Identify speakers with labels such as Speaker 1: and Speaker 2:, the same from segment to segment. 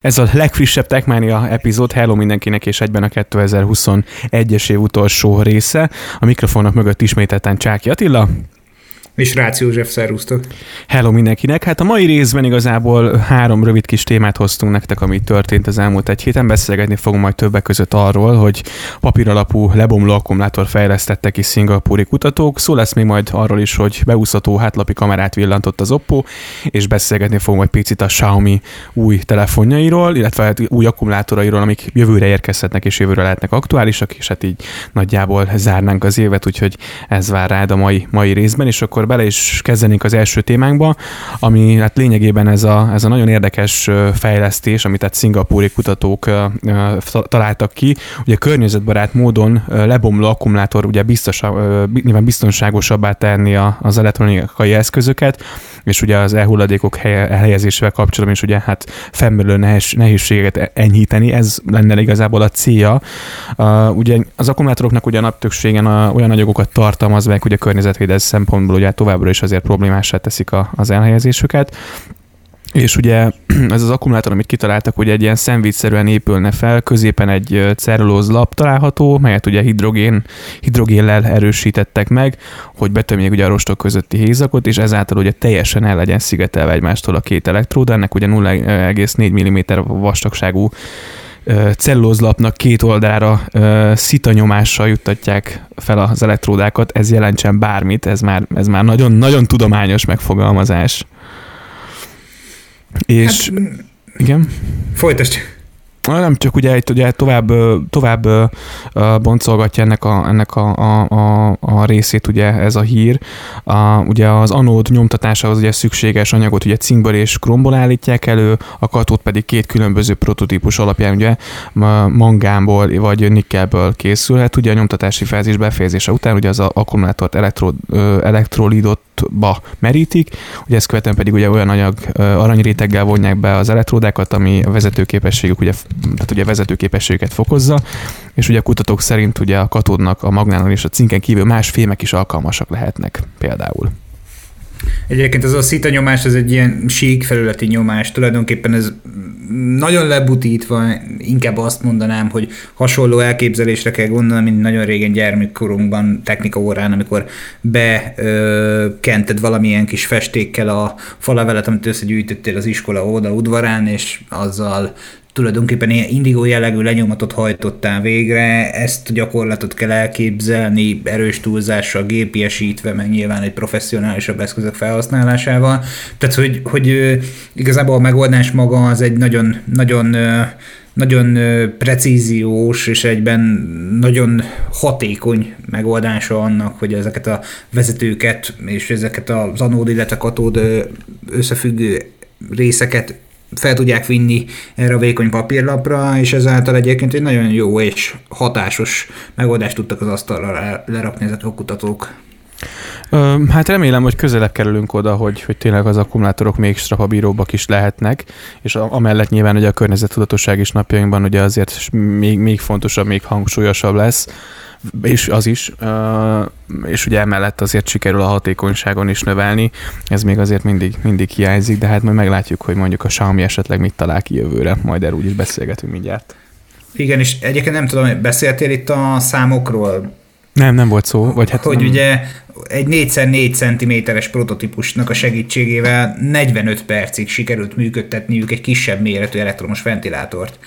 Speaker 1: Ez a legfrissebb Techmania epizód, hello mindenkinek, és egyben a 2021-es év utolsó része. A mikrofonok mögött ismételten Csáki Attila.
Speaker 2: És Rácz József, szervusztok!
Speaker 1: Hello mindenkinek! Hát a mai részben igazából három rövid kis témát hoztunk nektek, ami történt az elmúlt egy héten. Beszélgetni fogunk majd többek között arról, hogy papíralapú lebomló akkumulátor fejlesztettek ki szingapúri kutatók. Szó lesz még majd arról is, hogy beúszható hátlapi kamerát villantott az Oppo, és beszélgetni fogunk majd picit a Xiaomi új telefonjairól, illetve hát új akkumulátorairól, amik jövőre érkezhetnek és jövőre lehetnek aktuálisak, és hát így nagyjából zárnánk az évet, úgyhogy ez vár rád a mai, mai részben, és akkor bele is kezdenénk az első témánkba, ami hát lényegében ez a, ez a nagyon érdekes fejlesztés, amit tehát szingapúri kutatók találtak ki. Ugye környezetbarát módon lebomló akkumulátor ugye biztos, nyilván biztonságosabbá tenni az elektronikai eszközöket, és ugye az elhulladékok elhelyezésével kapcsolatban is ugye hát fennmerülő nehéz, nehézségeket enyhíteni, ez lenne igazából a célja. Uh, ugye az akkumulátoroknak ugye a naptökségen a, olyan anyagokat tartalmaz hogy a környezetvédelmi szempontból ugye továbbra is azért problémásá teszik a, az elhelyezésüket. És ugye ez az akkumulátor, amit kitaláltak, hogy egy ilyen szemvédszerűen épülne fel, középen egy cellulóz lap található, melyet ugye hidrogén, hidrogénlel erősítettek meg, hogy betömjék ugye a rostok közötti hézakot, és ezáltal ugye teljesen el legyen szigetelve egymástól a két elektród, ennek ugye 0,4 mm vastagságú cellulózlapnak két oldalára szita nyomással juttatják fel az elektródákat, ez jelentsen bármit, ez már, ez már nagyon, nagyon tudományos megfogalmazás. És hát, igen?
Speaker 2: Folytasd.
Speaker 1: Nem csak ugye itt ugye tovább, tovább boncolgatja ennek, a, ennek a, a, a, részét ugye ez a hír. A, ugye az anód nyomtatásához ugye szükséges anyagot ugye cinkből és kromból állítják elő, a katód pedig két különböző prototípus alapján ugye mangánból vagy nikkelből készülhet. Ugye a nyomtatási fázis befejezése után ugye az akkumulátort elektro, elektrolidotba merítik, ugye ezt követően pedig ugye olyan anyag aranyréteggel vonják be az elektródákat, ami a vezetőképességük ugye tehát ugye vezetőképességeket fokozza, és ugye a kutatók szerint ugye a katódnak a magnánon és a cinken kívül más fémek is alkalmasak lehetnek például.
Speaker 2: Egyébként ez a szita nyomás, ez egy ilyen sík felületi nyomás, tulajdonképpen ez nagyon lebutítva, inkább azt mondanám, hogy hasonló elképzelésre kell gondolni, mint nagyon régen gyermekkorunkban, technika órán, amikor bekented valamilyen kis festékkel a falavelet, amit összegyűjtöttél az iskola oda udvarán, és azzal tulajdonképpen ilyen indigó jellegű lenyomatot hajtottál végre, ezt a gyakorlatot kell elképzelni erős túlzással, gépiesítve, meg nyilván egy professzionálisabb eszközök felhasználásával. Tehát, hogy, hogy igazából a megoldás maga az egy nagyon, nagyon nagyon precíziós és egyben nagyon hatékony megoldása annak, hogy ezeket a vezetőket és ezeket az anód, illetve katód összefüggő részeket fel tudják vinni erre a vékony papírlapra, és ezáltal egyébként egy nagyon jó és hatásos megoldást tudtak az asztalra lerakni ezek a kutatók.
Speaker 1: Hát remélem, hogy közelebb kerülünk oda, hogy, hogy tényleg az akkumulátorok még strapabíróbbak is lehetnek, és amellett nyilván hogy a környezettudatosság is napjainkban ugye azért még, még fontosabb, még hangsúlyosabb lesz, és az is, és ugye emellett azért sikerül a hatékonyságon is növelni, ez még azért mindig, mindig hiányzik, de hát majd meglátjuk, hogy mondjuk a Xiaomi esetleg mit talál ki jövőre, majd erről is beszélgetünk mindjárt.
Speaker 2: Igen, és egyébként nem tudom, beszéltél itt a számokról?
Speaker 1: Nem, nem volt szó. Vagy hát
Speaker 2: hogy
Speaker 1: nem...
Speaker 2: ugye egy 4x4 cm-es prototípusnak a segítségével 45 percig sikerült működtetniük egy kisebb méretű elektromos ventilátort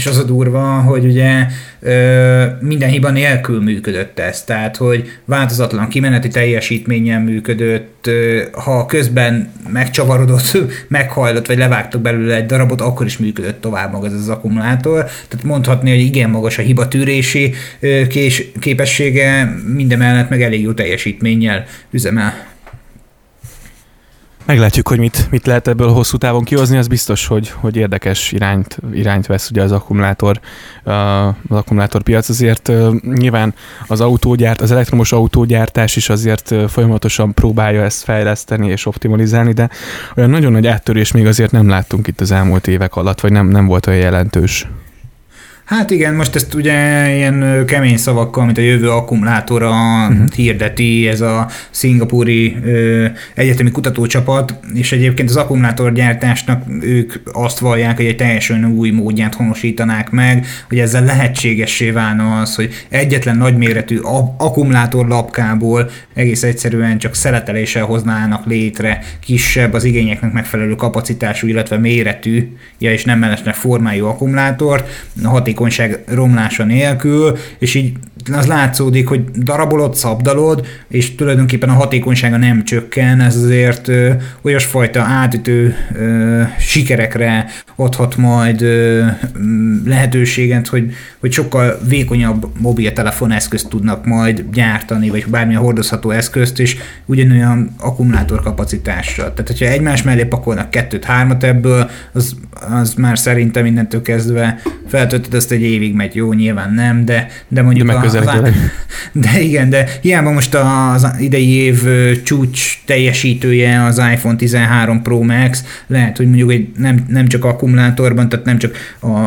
Speaker 2: és az a durva, hogy ugye ö, minden hiba nélkül működött ez, tehát hogy változatlan kimeneti teljesítményen működött, ö, ha közben megcsavarodott, meghajlott, vagy levágtok belőle egy darabot, akkor is működött tovább maga ez az akkumulátor, tehát mondhatni, hogy igen magas a hibatűrési ö, kés, képessége, mindemellett meg elég jó teljesítménnyel üzemel.
Speaker 1: Meglátjuk, hogy mit, mit lehet ebből hosszú távon kihozni, az biztos, hogy, hogy érdekes irányt, irányt vesz ugye az akkumulátor, az akkumulátorpiac. Azért nyilván az autógyárt, az elektromos autógyártás is azért folyamatosan próbálja ezt fejleszteni és optimalizálni, de olyan nagyon nagy áttörés még azért nem láttunk itt az elmúlt évek alatt, vagy nem, nem volt olyan jelentős.
Speaker 2: Hát igen, most ezt ugye ilyen kemény szavakkal, mint a jövő akkumulátora uh-huh. hirdeti ez a szingapúri ö, egyetemi kutatócsapat, és egyébként az akkumulátorgyártásnak ők azt vallják, hogy egy teljesen új módját honosítanák meg, hogy ezzel lehetségessé válna az, hogy egyetlen nagyméretű akkumulátorlapkából egész egyszerűen csak szeleteléssel hoznának létre kisebb, az igényeknek megfelelő kapacitású, illetve méretű, ja és nem mellesleg formájú akkumulátort, hatékonyság romlása nélkül, és így az látszódik, hogy darabolod, szabdalod, és tulajdonképpen a hatékonysága nem csökken, ez azért ö, olyasfajta átütő ö, sikerekre adhat majd ö, lehetőséget, hogy, hogy sokkal vékonyabb mobiltelefon eszközt tudnak majd gyártani, vagy bármilyen hordozható eszközt, és ugyanolyan akkumulátor kapacitással. Tehát, hogyha egymás mellé pakolnak kettőt, hármat ebből, az, az már szerintem mindentől kezdve feltöltöd, ezt egy évig megy, jó, nyilván nem, de, de mondjuk de az, de igen, de hiába most az idei év csúcs teljesítője az iPhone 13 Pro Max, lehet, hogy mondjuk egy nem, nem csak akkumulátorban, tehát nem csak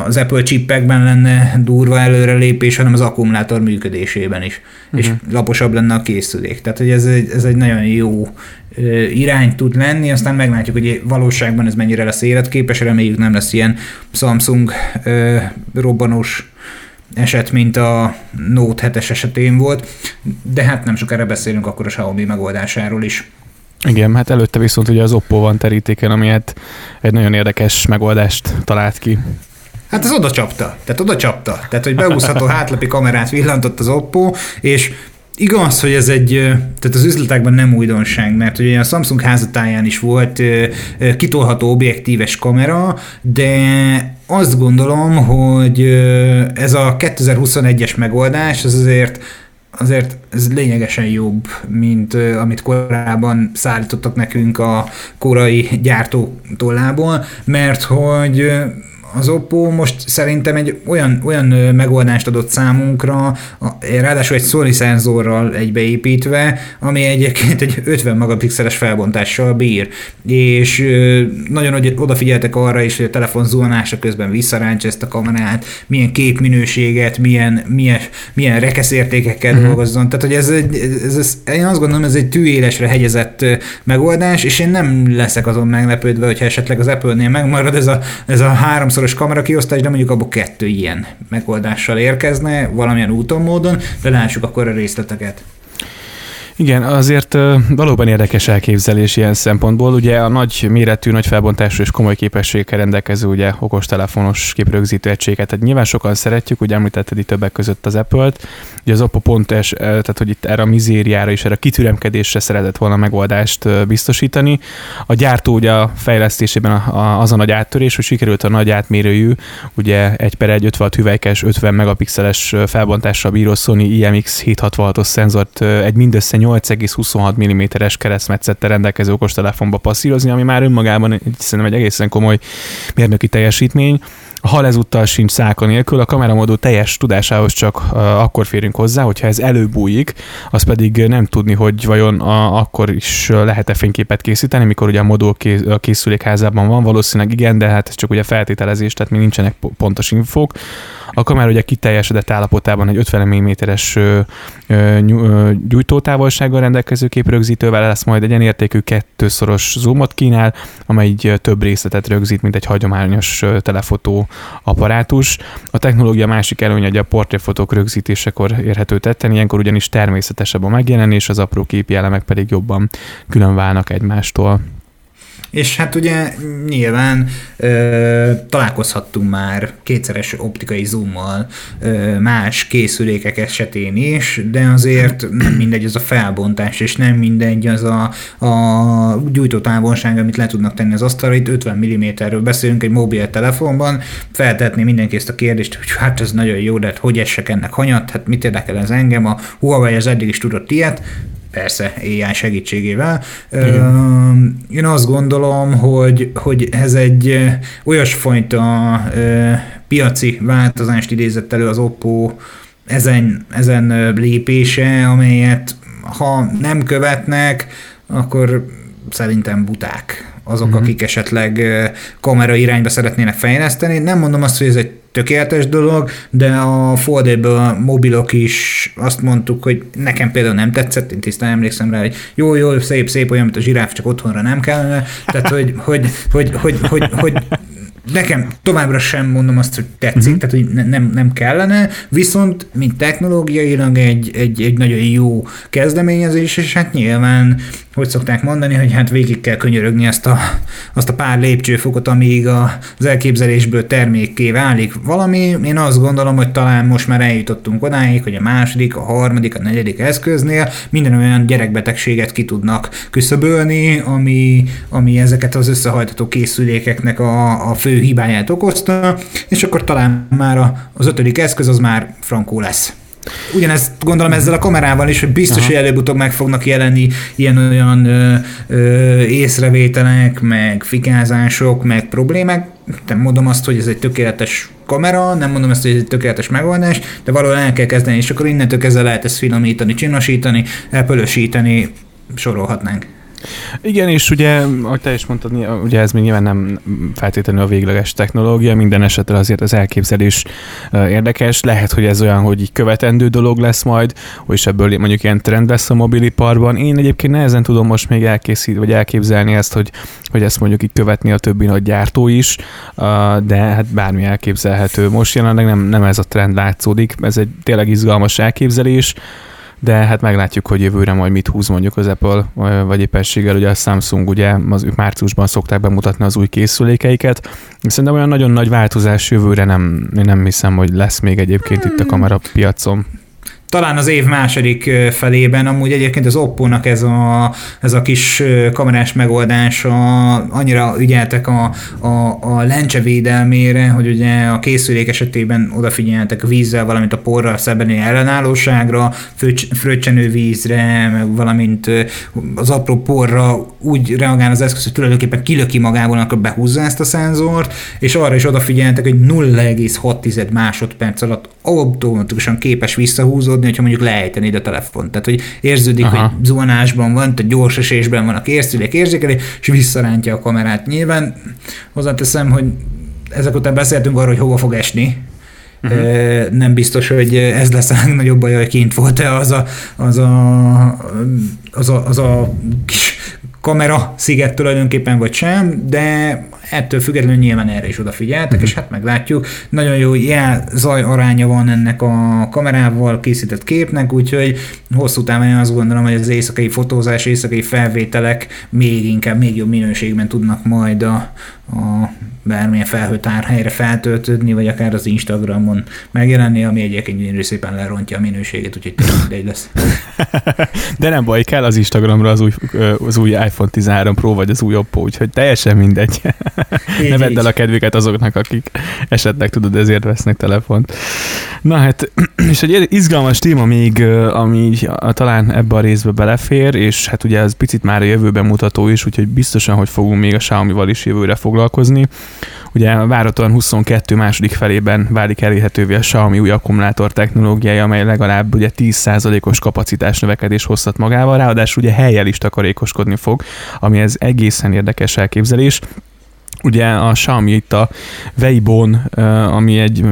Speaker 2: az Apple chipekben lenne durva előrelépés, hanem az akkumulátor működésében is, uh-huh. és mhm. laposabb lenne a készülék. Tehát, hogy ez egy, ez egy nagyon jó irány tud lenni, aztán meglátjuk, hogy valóságban ez mennyire lesz életképes, reméljük nem lesz ilyen Samsung robbanós eset, mint a Note 7-es esetén volt, de hát nem sokára beszélünk akkor a Xiaomi megoldásáról is.
Speaker 1: Igen, hát előtte viszont ugye az Oppo van terítéken, ami hát egy nagyon érdekes megoldást talált ki.
Speaker 2: Hát ez oda csapta, tehát oda csapta. Tehát, hogy beúszható hátlapi kamerát villantott az Oppo, és Igaz, hogy ez egy, tehát az üzletekben nem újdonság, mert ugye a Samsung házatáján is volt kitolható objektíves kamera, de azt gondolom, hogy ez a 2021-es megoldás az azért azért ez lényegesen jobb, mint amit korábban szállítottak nekünk a korai gyártó tollából, mert hogy az Oppo most szerintem egy olyan, olyan megoldást adott számunkra, ráadásul egy Sony szenzorral egybeépítve, ami egyébként egy 50 megapixeles felbontással bír, és nagyon odafigyeltek arra is, hogy a telefon zuhanása közben visszarántsa ezt a kamerát, milyen képminőséget, milyen, milyen, milyen rekeszértékekkel uh-huh. dolgozzon. Tehát, hogy ez, egy, ez, ez, én azt gondolom, ez egy tűélesre hegyezett megoldás, és én nem leszek azon meglepődve, hogyha esetleg az Apple-nél megmarad ez a, ez a háromszor kamera kamerakiosztás, de mondjuk abból kettő ilyen megoldással érkezne, valamilyen úton, módon, de lássuk akkor a részleteket.
Speaker 1: Igen, azért valóban érdekes elképzelés ilyen szempontból. Ugye a nagy méretű, nagy felbontású és komoly képességekkel rendelkező ugye okostelefonos képrögzítő egységet. Tehát nyilván sokan szeretjük, ugye említetted itt többek között az Apple-t. Ugye az Oppo pont es, tehát hogy itt erre a mizériára és erre a kitüremkedésre szeretett volna megoldást biztosítani. A gyártó ugye a fejlesztésében az a nagy áttörés, hogy sikerült a nagy átmérőjű, ugye egy per egy 56 hüvelykes, 50 megapixeles felbontással bíró Sony IMX 766-os szenzort egy mindössze 8,26 mm-es keresztmetszettel rendelkező okostelefonba passzírozni, ami már önmagában egy, szerintem egy egészen komoly mérnöki teljesítmény. A hal ezúttal sincs száka nélkül, a kameramódó teljes tudásához csak akkor férünk hozzá, hogyha ez előbújik, az pedig nem tudni, hogy vajon a, akkor is lehet-e fényképet készíteni, mikor ugye a modul kész, a készülékházában van, valószínűleg igen, de hát ez csak ugye feltételezés, tehát még nincsenek pontos infók. A kamera ugye kiteljesedett állapotában egy 50 mm-es gyújtótávolsággal rendelkező képrögzítővel lesz majd egy értékű kettőszoros zoomot kínál, amely több részletet rögzít, mint egy hagyományos telefotó apparátus. A technológia másik előnye, hogy a portréfotók rögzítésekor érhető tetten, ilyenkor ugyanis természetesebb a megjelenés, az apró képi elemek pedig jobban külön válnak egymástól.
Speaker 2: És hát ugye nyilván ö, találkozhattunk már kétszeres optikai zoommal ö, más készülékek esetén is, de azért nem mindegy az a felbontás, és nem mindegy az a, a gyújtótávolság, amit le tudnak tenni az asztalra. Itt 50 mm-ről beszélünk egy mobiltelefonban, feltetni mindenki ezt a kérdést, hogy hát ez nagyon jó, de hát hogy essek ennek hanyat, hát mit érdekel ez engem, a Huawei az eddig is tudott ilyet, persze AI segítségével. Igen. Én azt gondolom, hogy, hogy ez egy olyasfajta piaci változást idézett elő az Oppo ezen, ezen lépése, amelyet ha nem követnek, akkor szerintem buták azok, uh-huh. akik esetleg kamera irányba szeretnének fejleszteni. Nem mondom azt, hogy ez egy tökéletes dolog, de a foldable mobilok is azt mondtuk, hogy nekem például nem tetszett, én tisztán emlékszem rá, hogy jó, jó, szép, szép, olyan, mint a zsiráf, csak otthonra nem kellene. Tehát, hogy, hogy, hogy, hogy, hogy, hogy nekem továbbra sem mondom azt, hogy tetszik, uh-huh. tehát hogy ne, nem, nem kellene, viszont mint technológiailag egy, egy, egy nagyon jó kezdeményezés, és hát nyilván, hogy szokták mondani, hogy hát végig kell könyörögni azt a, azt a pár lépcsőfokot, amíg az elképzelésből termékké válik valami. Én azt gondolom, hogy talán most már eljutottunk odáig, hogy a második, a harmadik, a negyedik eszköznél minden olyan gyerekbetegséget ki tudnak küszöbölni, ami, ami ezeket az összehajtató készülékeknek a, a fő hibáját okozta, és akkor talán már az ötödik eszköz az már frankó lesz. Ugyanezt gondolom ezzel a kamerával is, hogy biztos, Aha. hogy előbb-utóbb meg fognak jelenni ilyen-olyan ö, ö, észrevételek, meg fikázások, meg problémák. Nem mondom azt, hogy ez egy tökéletes kamera, nem mondom azt, hogy ez egy tökéletes megoldás, de valahol el kell kezdeni, és akkor innentől kezdve lehet ezt finomítani, csinosítani, elpölösíteni, sorolhatnánk.
Speaker 1: Igen, és ugye, ahogy te is mondtad, ugye ez még nyilván nem feltétlenül a végleges technológia, minden esetre azért az elképzelés érdekes. Lehet, hogy ez olyan, hogy így követendő dolog lesz majd, és ebből mondjuk ilyen trend lesz a mobiliparban. Én egyébként nehezen tudom most még elkészíteni, vagy elképzelni ezt, hogy, hogy ezt mondjuk így követni a többi nagy gyártó is, de hát bármi elképzelhető. Most jelenleg nem, nem ez a trend látszódik, ez egy tényleg izgalmas elképzelés de hát meglátjuk, hogy jövőre majd mit húz mondjuk az Apple, vagy éppenséggel ugye a Samsung, ugye az ők márciusban szokták bemutatni az új készülékeiket. Szerintem olyan nagyon nagy változás jövőre nem, nem hiszem, hogy lesz még egyébként itt a kamera piacon
Speaker 2: talán az év második felében, amúgy egyébként az Oppo-nak ez a, ez a kis kamerás megoldása annyira ügyeltek a, a, a lencse védelmére, hogy ugye a készülék esetében odafigyeltek a vízzel, valamint a porral szembeni ellenállóságra, fröccsenő vízre, meg valamint az apró porra úgy reagál az eszköz, hogy tulajdonképpen kilöki magából, akkor behúzza ezt a szenzort, és arra is odafigyeltek, hogy 0,6 másodperc alatt automatikusan képes visszahúzódni, hogyha mondjuk leejtenéd a telefont. Tehát, hogy érződik, Aha. hogy zuhanásban van, tehát gyors esésben van a készülék érzékelés, és visszarántja a kamerát. Nyilván hozzáteszem, hogy ezek után beszéltünk arról, hogy hova fog esni, Uh-huh. Nem biztos, hogy ez lesz a legnagyobb baj, hogy kint volt-e az a, az a, az a, az a kis kamera sziget tulajdonképpen, vagy sem, de ettől függetlenül nyilván erre is odafigyeltek, uh-huh. és hát meglátjuk. Nagyon jó jel zaj aránya van ennek a kamerával készített képnek, úgyhogy hosszú távon én azt gondolom, hogy az éjszakai fotózás, éjszakai felvételek még inkább, még jobb minőségben tudnak majd a, a bármilyen felhőtárhelyre feltöltődni, vagy akár az Instagramon megjelenni, ami egyébként gyönyörű szépen lerontja a minőséget, úgyhogy mindegy lesz.
Speaker 1: De nem baj, kell az Instagramra az új, az új iPhone 13 Pro, vagy az új Oppo, úgyhogy teljesen mindegy. Így, ne vedd el a kedvüket azoknak, akik esetleg tudod, ezért vesznek telefont. Na hát, és egy izgalmas téma még, ami talán ebbe a részbe belefér, és hát ugye ez picit már a jövőben mutató is, úgyhogy biztosan, hogy fogunk még a Xiaomi-val is jövőre foglalkozni. Ugye várhatóan 22 második felében válik elérhetővé a Xiaomi új akkumulátor technológiája, amely legalább ugye 10%-os kapacitás növekedés hozhat magával, ráadásul ugye helyel is takarékoskodni fog, ami ez egészen érdekes elképzelés. Ugye a Xiaomi itt a Weibo-n, ami egy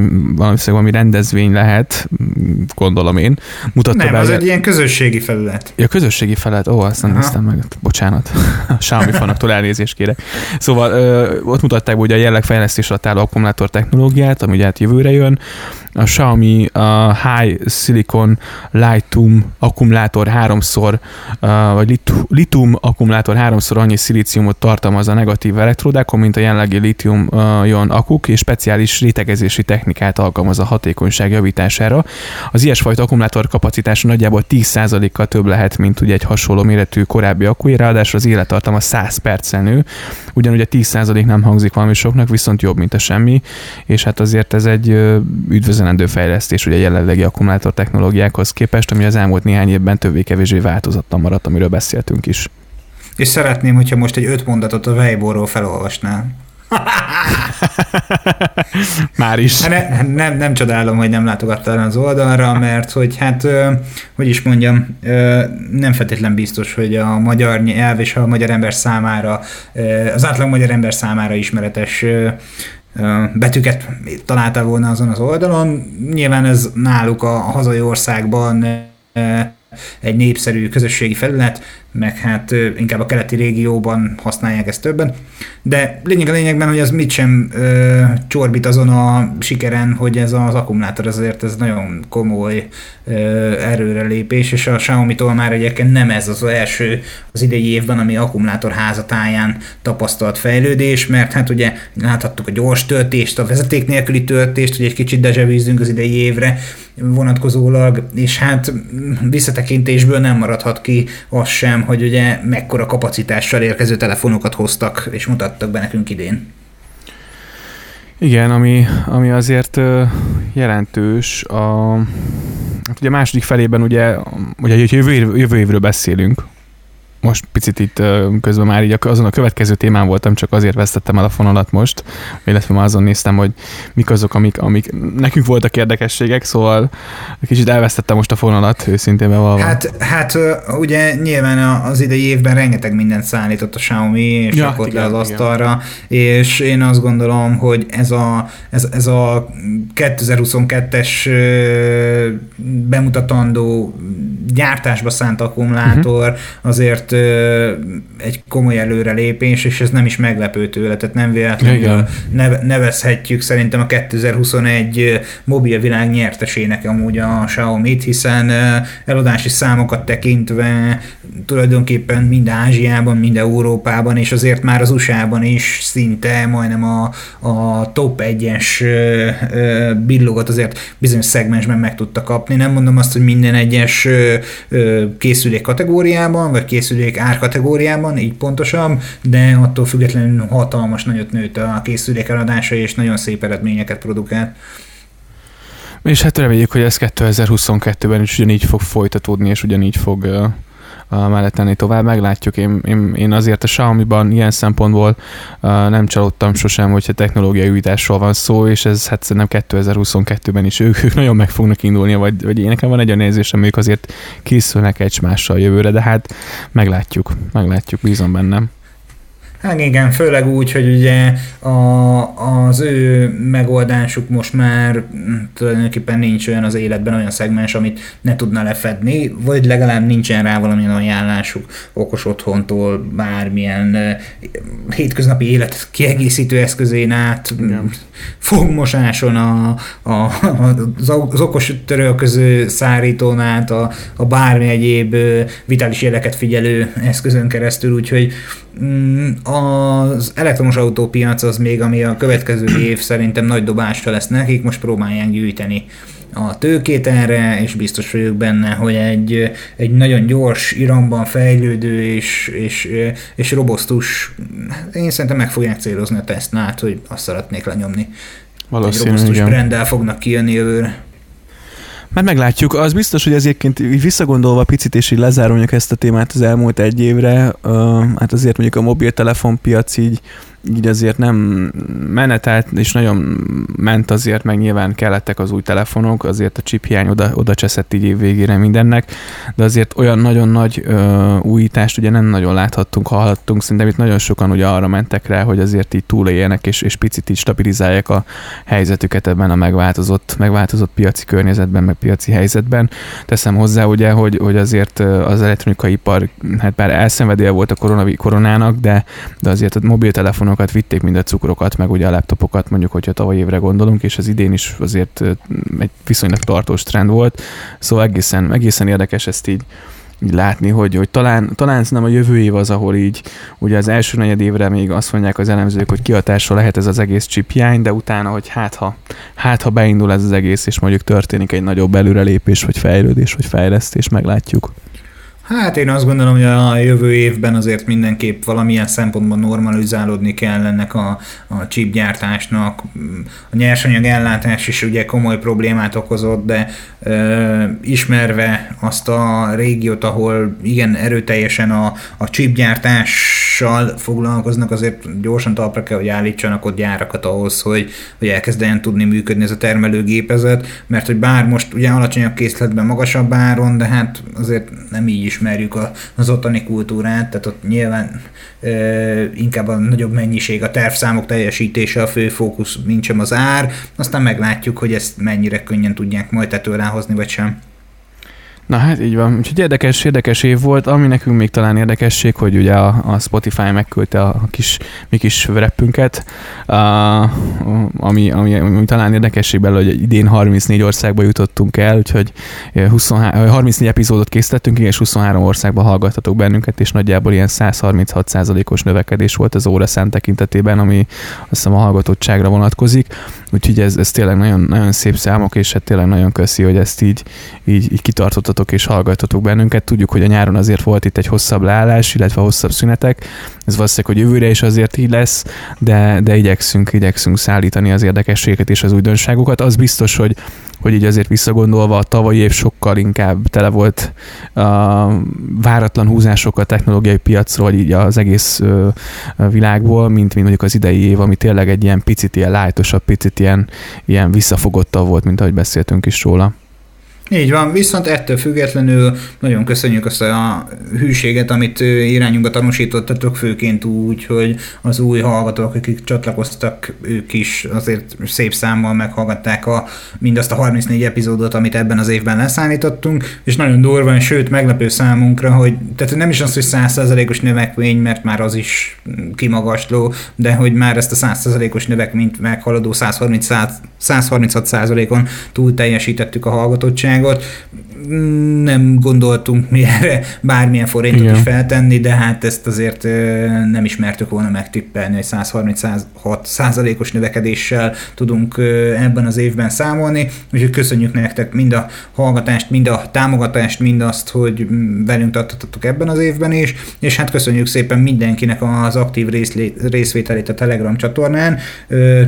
Speaker 1: valami rendezvény lehet, gondolom én,
Speaker 2: mutatta Nem, be. az egy ilyen közösségi felület.
Speaker 1: Ja, közösségi felület, ó, azt nem néztem meg, bocsánat. A Xiaomi fanaktól elnézést kérek. Szóval ott mutatták ugye a jellegfejlesztés alatt álló akkumulátor technológiát, ami ugye hát jövőre jön, a Xiaomi a High Silicon Lightum akkumulátor háromszor, vagy litium akkumulátor háromszor annyi szilíciumot tartalmaz a negatív elektródákon, mint a jelenlegi litium ion akuk, és speciális rétegezési technikát alkalmaz a hatékonyság javítására. Az ilyesfajta akkumulátor kapacitása nagyjából 10%-kal több lehet, mint ugye egy hasonló méretű korábbi akkué, ráadásul az élettartama 100 perccel nő, ugyanúgy a 10% nem hangzik valami soknak, viszont jobb, mint a semmi, és hát azért ez egy üdvözlő üzenendő fejlesztés ugye a jelenlegi akkumulátor technológiákhoz képest, ami az elmúlt néhány évben többé-kevésbé változatlan maradt, amiről beszéltünk is.
Speaker 2: És szeretném, hogyha most egy öt mondatot a Weibo-ról felolvasnál.
Speaker 1: Már is.
Speaker 2: Ne, nem, nem csodálom, hogy nem látogattál az oldalra, mert hogy hát, hogy is mondjam, nem feltétlen biztos, hogy a magyar nyelv és a magyar ember számára, az átlag magyar ember számára ismeretes betűket találtál volna azon az oldalon. Nyilván ez náluk a hazai országban egy népszerű közösségi felület, meg hát inkább a keleti régióban használják ezt többen. De lényeg a lényegben, hogy az mit sem ö, csorbít azon a sikeren, hogy ez az akkumulátor azért ez nagyon komoly ö, erőrelépés, és a Xiaomi-tól már egyébként nem ez az első az idei évben, ami akkumulátor házatáján tapasztalt fejlődés, mert hát ugye láthattuk a gyors töltést, a vezeték nélküli töltést, hogy egy kicsit dejavűzzünk az idei évre vonatkozólag, és hát visszatekintésből nem maradhat ki az sem, hogy ugye mekkora kapacitással érkező telefonokat hoztak és mutattak be nekünk idén.
Speaker 1: Igen, ami, ami azért jelentős, a, hát ugye második felében ugye, ugye jövő, jövő évről beszélünk, most picit itt közben már így azon a következő témán voltam, csak azért vesztettem el a fonalat most, illetve már azon néztem, hogy mik azok, amik, amik nekünk voltak érdekességek, szóval kicsit elvesztettem most a fonalat, őszintén bevallva.
Speaker 2: Hát, hát ugye nyilván az idei évben rengeteg mindent szállított a Xiaomi, és ja, rakott le az asztalra, igen. és én azt gondolom, hogy ez a, ez, ez a 2022-es bemutatandó gyártásba szánt akkumulátor uh-huh. azért egy komoly előrelépés, és ez nem is meglepő tőle, tehát nem véletlenül nevezhetjük szerintem a 2021 mobilvilág nyertesének amúgy a Xiaomi-t, hiszen eladási számokat tekintve tulajdonképpen mind Ázsiában, mind Európában, és azért már az USA-ban is szinte majdnem a, a top 1-es billogot azért bizonyos szegmensben meg tudta kapni. Nem mondom azt, hogy minden egyes készülék kategóriában, vagy készülék árkategóriában, így pontosan, de attól függetlenül hatalmas nagyot nőtt a készülék eladása, és nagyon szép eredményeket produkált.
Speaker 1: És hát reméljük, hogy ez 2022-ben is ugyanígy fog folytatódni, és ugyanígy fog mellett tenni tovább. Meglátjuk, én, én, én azért a Xiaomi-ban ilyen szempontból nem csalódtam sosem, hogyha technológiai újításról van szó, és ez hát szerintem 2022-ben is ők, ők nagyon meg fognak indulni, vagy, vagy én nekem van egy olyan érzésem, ők azért készülnek egymással jövőre, de hát meglátjuk, meglátjuk, bízom bennem.
Speaker 2: Hát igen, főleg úgy, hogy ugye a, az ő megoldásuk most már tulajdonképpen nincs olyan az életben olyan szegmens, amit ne tudna lefedni, vagy legalább nincsen rá valamilyen ajánlásuk okos otthontól, bármilyen uh, hétköznapi élet kiegészítő eszközén át, igen. fogmosáson, a, a, az, az okos törölköző szárítón át, a, a bármi egyéb vitális jeleket figyelő eszközön keresztül, úgyhogy mm, az elektromos autópiac az még, ami a következő év szerintem nagy dobásra lesz nekik, most próbálják gyűjteni a tőkét erre, és biztos vagyok benne, hogy egy, egy nagyon gyors, iramban fejlődő és, és, és robosztus, én szerintem meg fogják célozni a tesztnát, hogy azt szeretnék lenyomni. Valószínűleg. Egy robosztus brenddel fognak kijönni jövőre.
Speaker 1: Mert meglátjuk. Az biztos, hogy ezért így visszagondolva picit, és így lezárom ezt a témát az elmúlt egy évre, uh, hát azért mondjuk a mobiltelefonpiac így így azért nem menetelt, és nagyon ment azért, meg nyilván kellettek az új telefonok, azért a chip hiány oda, oda cseszett így végére mindennek, de azért olyan nagyon nagy ö, újítást ugye nem nagyon láthattunk, hallhattunk, szerintem itt nagyon sokan ugye arra mentek rá, hogy azért így túléljenek, és, és picit így stabilizálják a helyzetüket ebben a megváltozott, megváltozott piaci környezetben, meg piaci helyzetben. Teszem hozzá ugye, hogy, hogy azért az elektronikai ipar, hát bár elszenvedél volt a koronának, de, de azért a mobiltelefonok telefonokat vitték, mind a cukrokat, meg ugye a laptopokat, mondjuk, hogyha tavaly évre gondolunk, és az idén is azért egy viszonylag tartós trend volt. Szóval egészen, egészen érdekes ezt így, látni, hogy, hogy talán, talán nem a jövő év az, ahol így ugye az első negyed évre még azt mondják az elemzők, hogy kihatásra lehet ez az egész chipjány, de utána, hogy hát ha, hát ha beindul ez az egész, és mondjuk történik egy nagyobb előrelépés, vagy fejlődés, vagy fejlesztés, meglátjuk.
Speaker 2: Hát én azt gondolom, hogy a jövő évben azért mindenképp valamilyen szempontban normalizálódni kell ennek a, a chipgyártásnak. A nyersanyag ellátás is ugye komoly problémát okozott, de ö, ismerve azt a régiót, ahol igen erőteljesen a, a chipgyártással foglalkoznak, azért gyorsan talpra kell, hogy állítsanak ott gyárakat ahhoz, hogy, hogy elkezdjen tudni működni ez a termelőgépezet, mert hogy bár most ugye alacsonyabb készletben, magasabb áron, de hát azért nem így ismerjük az ottani kultúrát, tehát ott nyilván ö, inkább a nagyobb mennyiség, a tervszámok teljesítése a fő fókusz, mint sem az ár, aztán meglátjuk, hogy ezt mennyire könnyen tudják majd tető ráhozni, vagy sem.
Speaker 1: Na hát így van. Úgyhogy érdekes, érdekes év volt, ami nekünk még talán érdekesség, hogy ugye a, a Spotify megküldte a kis, mi kis reppünket, a, ami, ami, ami, talán érdekesség belőle, hogy idén 34 országba jutottunk el, úgyhogy 23, 34 epizódot készítettünk, és 23 országba hallgattatok bennünket, és nagyjából ilyen 136%-os növekedés volt az óra szám tekintetében, ami azt hiszem a hallgatottságra vonatkozik. Úgyhogy ez, ez tényleg nagyon, nagyon szép számok, és hát tényleg nagyon köszi, hogy ezt így, így, így kitartottatok és hallgatotok bennünket. Tudjuk, hogy a nyáron azért volt itt egy hosszabb leállás, illetve hosszabb szünetek. Ez valószínűleg, hogy jövőre is azért így lesz, de, de igyekszünk, igyekszünk szállítani az érdekességeket és az újdonságokat. Az biztos, hogy hogy így azért visszagondolva a tavalyi év sokkal inkább tele volt a váratlan húzások a technológiai piacról, így az egész világból, mint, mint mondjuk az idei év, ami tényleg egy ilyen picit ilyen lájtosabb, picit ilyen, ilyen visszafogottabb volt, mint ahogy beszéltünk is róla.
Speaker 2: Így van, viszont ettől függetlenül nagyon köszönjük azt a hűséget, amit irányunkba tanúsítottatok, főként úgy, hogy az új hallgatók, akik csatlakoztak, ők is azért szép számmal meghallgatták a, mindazt a 34 epizódot, amit ebben az évben leszállítottunk, és nagyon durván, sőt meglepő számunkra, hogy tehát nem is az, hogy 100%-os növekmény, mert már az is kimagasló, de hogy már ezt a 100%-os növekményt meghaladó 130, 136%-on túl teljesítettük a hallgatottságot, biztonságot, nem gondoltunk mi erre bármilyen forintot Igen. is feltenni, de hát ezt azért nem ismertük volna megtippelni, hogy 136 százalékos növekedéssel tudunk ebben az évben számolni, úgyhogy köszönjük nektek mind a hallgatást, mind a támogatást, mind azt, hogy velünk tartottatok ebben az évben is, és hát köszönjük szépen mindenkinek az aktív részvételét a Telegram csatornán,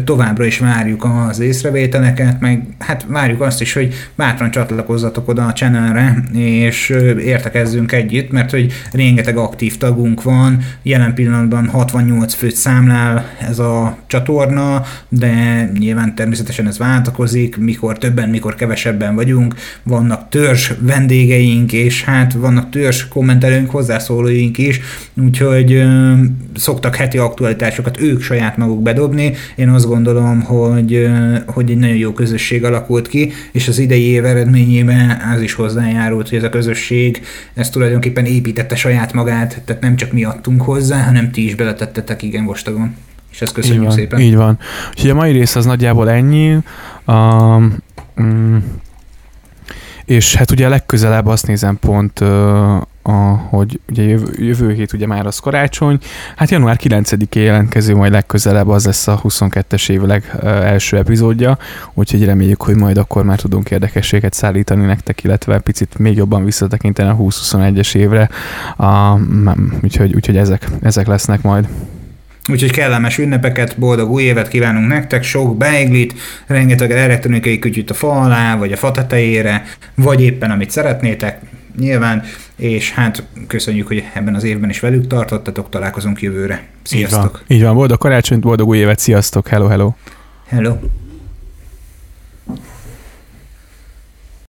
Speaker 2: továbbra is várjuk az észrevételeket, meg hát várjuk azt is, hogy bátran csatlakozzatok oda a channelre, és értekezzünk együtt, mert hogy rengeteg aktív tagunk van, jelen pillanatban 68 főt számlál ez a csatorna, de nyilván természetesen ez váltakozik, mikor többen, mikor kevesebben vagyunk, vannak törzs vendégeink, és hát vannak törzs kommentelőink, hozzászólóink is, úgyhogy ö, szoktak heti aktualitásokat ők saját maguk bedobni. Én azt gondolom, hogy, hogy egy nagyon jó közösség alakult ki, és az idei év eredményében az is is hozzájárult, hogy ez a közösség ez tulajdonképpen építette saját magát, tehát nem csak mi adtunk hozzá, hanem ti is beletettetek igen vastagon. És ezt köszönjük
Speaker 1: így van,
Speaker 2: szépen.
Speaker 1: Így van. Úgyhogy a mai rész az nagyjából ennyi. Um, mm, és hát ugye legközelebb azt nézem pont a, hogy ugye jövő, jövő hét ugye már az karácsony, hát január 9-én jelentkező majd legközelebb az lesz a 22-es év leg első epizódja, úgyhogy reméljük, hogy majd akkor már tudunk érdekességet szállítani nektek, illetve picit még jobban visszatekinteni a 20-21-es évre, a, úgyhogy, úgyhogy ezek, ezek lesznek majd.
Speaker 2: Úgyhogy kellemes ünnepeket, boldog új évet kívánunk nektek, sok beiglit, rengeteg elektronikai kütyüt a fa alá, vagy a fa tetejére, vagy éppen amit szeretnétek, nyilván, és hát köszönjük, hogy ebben az évben is velük tartottatok, találkozunk jövőre. Sziasztok!
Speaker 1: Így van, Így van. boldog karácsonyt, boldog új évet, sziasztok, hello, hello!
Speaker 2: Hello!